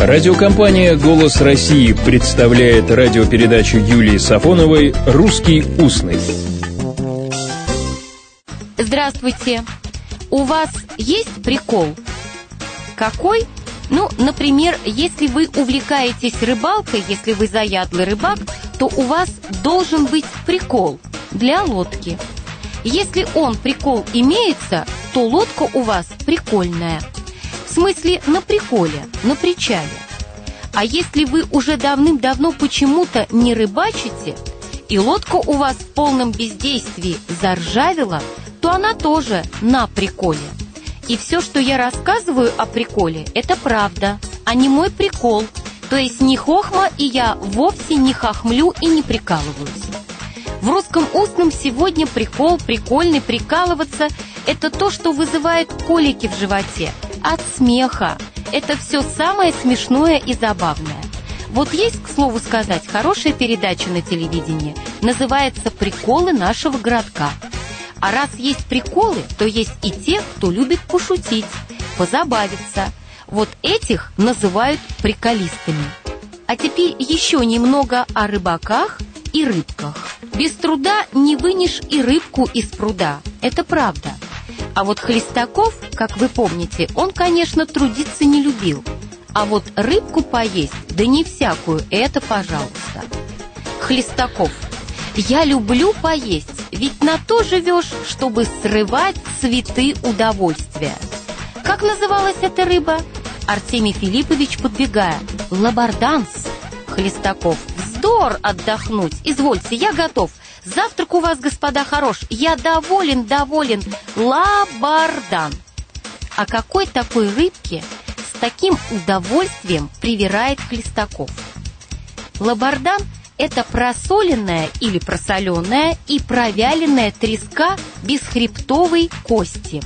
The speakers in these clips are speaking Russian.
Радиокомпания «Голос России» представляет радиопередачу Юлии Сафоновой «Русский устный». Здравствуйте. У вас есть прикол? Какой? Ну, например, если вы увлекаетесь рыбалкой, если вы заядлый рыбак, то у вас должен быть прикол для лодки. Если он прикол имеется, то лодка у вас прикольная. В смысле на приколе, на причале. А если вы уже давным-давно почему-то не рыбачите, и лодка у вас в полном бездействии заржавела, то она тоже на приколе. И все, что я рассказываю о приколе, это правда, а не мой прикол. То есть не хохма, и я вовсе не хохмлю и не прикалываюсь. В русском устном сегодня прикол, прикольный, прикалываться – это то, что вызывает колики в животе от смеха. Это все самое смешное и забавное. Вот есть, к слову сказать, хорошая передача на телевидении. Называется «Приколы нашего городка». А раз есть приколы, то есть и те, кто любит пошутить, позабавиться. Вот этих называют приколистами. А теперь еще немного о рыбаках и рыбках. Без труда не вынешь и рыбку из пруда. Это правда. А вот Хлестаков, как вы помните, он, конечно, трудиться не любил. А вот рыбку поесть, да не всякую, это пожалуйста. Хлестаков. Я люблю поесть, ведь на то живешь, чтобы срывать цветы удовольствия. Как называлась эта рыба? Артемий Филиппович, подбегая. Лабарданс. Хлестаков. Вздор отдохнуть. Извольте, я готов. Завтрак у вас, господа, хорош. Я доволен, доволен. Лабардан. А какой такой рыбке с таким удовольствием привирает Хлестаков? Лабардан – это просоленная или просоленная и провяленная треска без хребтовой кости.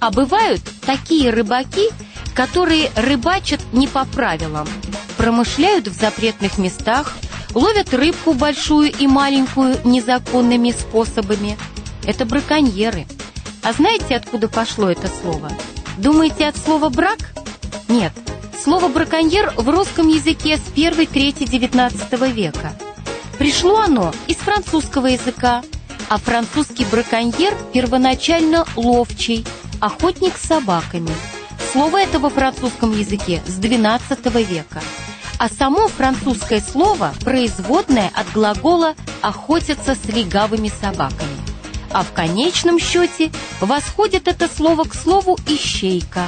А бывают такие рыбаки, которые рыбачат не по правилам, промышляют в запретных местах, ловят рыбку большую и маленькую незаконными способами. Это браконьеры. А знаете, откуда пошло это слово? Думаете, от слова «брак»? Нет. Слово «браконьер» в русском языке с 1-3-19 века – Пришло оно из французского языка, а французский браконьер первоначально ловчий, охотник с собаками. Слово это во французском языке с XII века. А само французское слово производное от глагола «охотиться с легавыми собаками». А в конечном счете восходит это слово к слову «ищейка».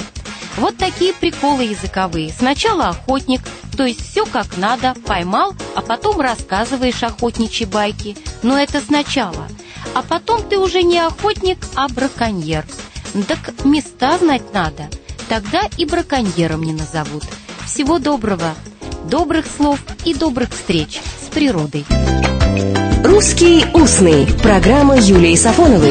Вот такие приколы языковые. Сначала охотник, то есть все как надо, поймал, а потом рассказываешь охотничьи байки. Но это сначала. А потом ты уже не охотник, а браконьер. Так места знать надо. Тогда и браконьером не назовут. Всего доброго, добрых слов и добрых встреч с природой. «Русский устный» – программа Юлии Сафоновой.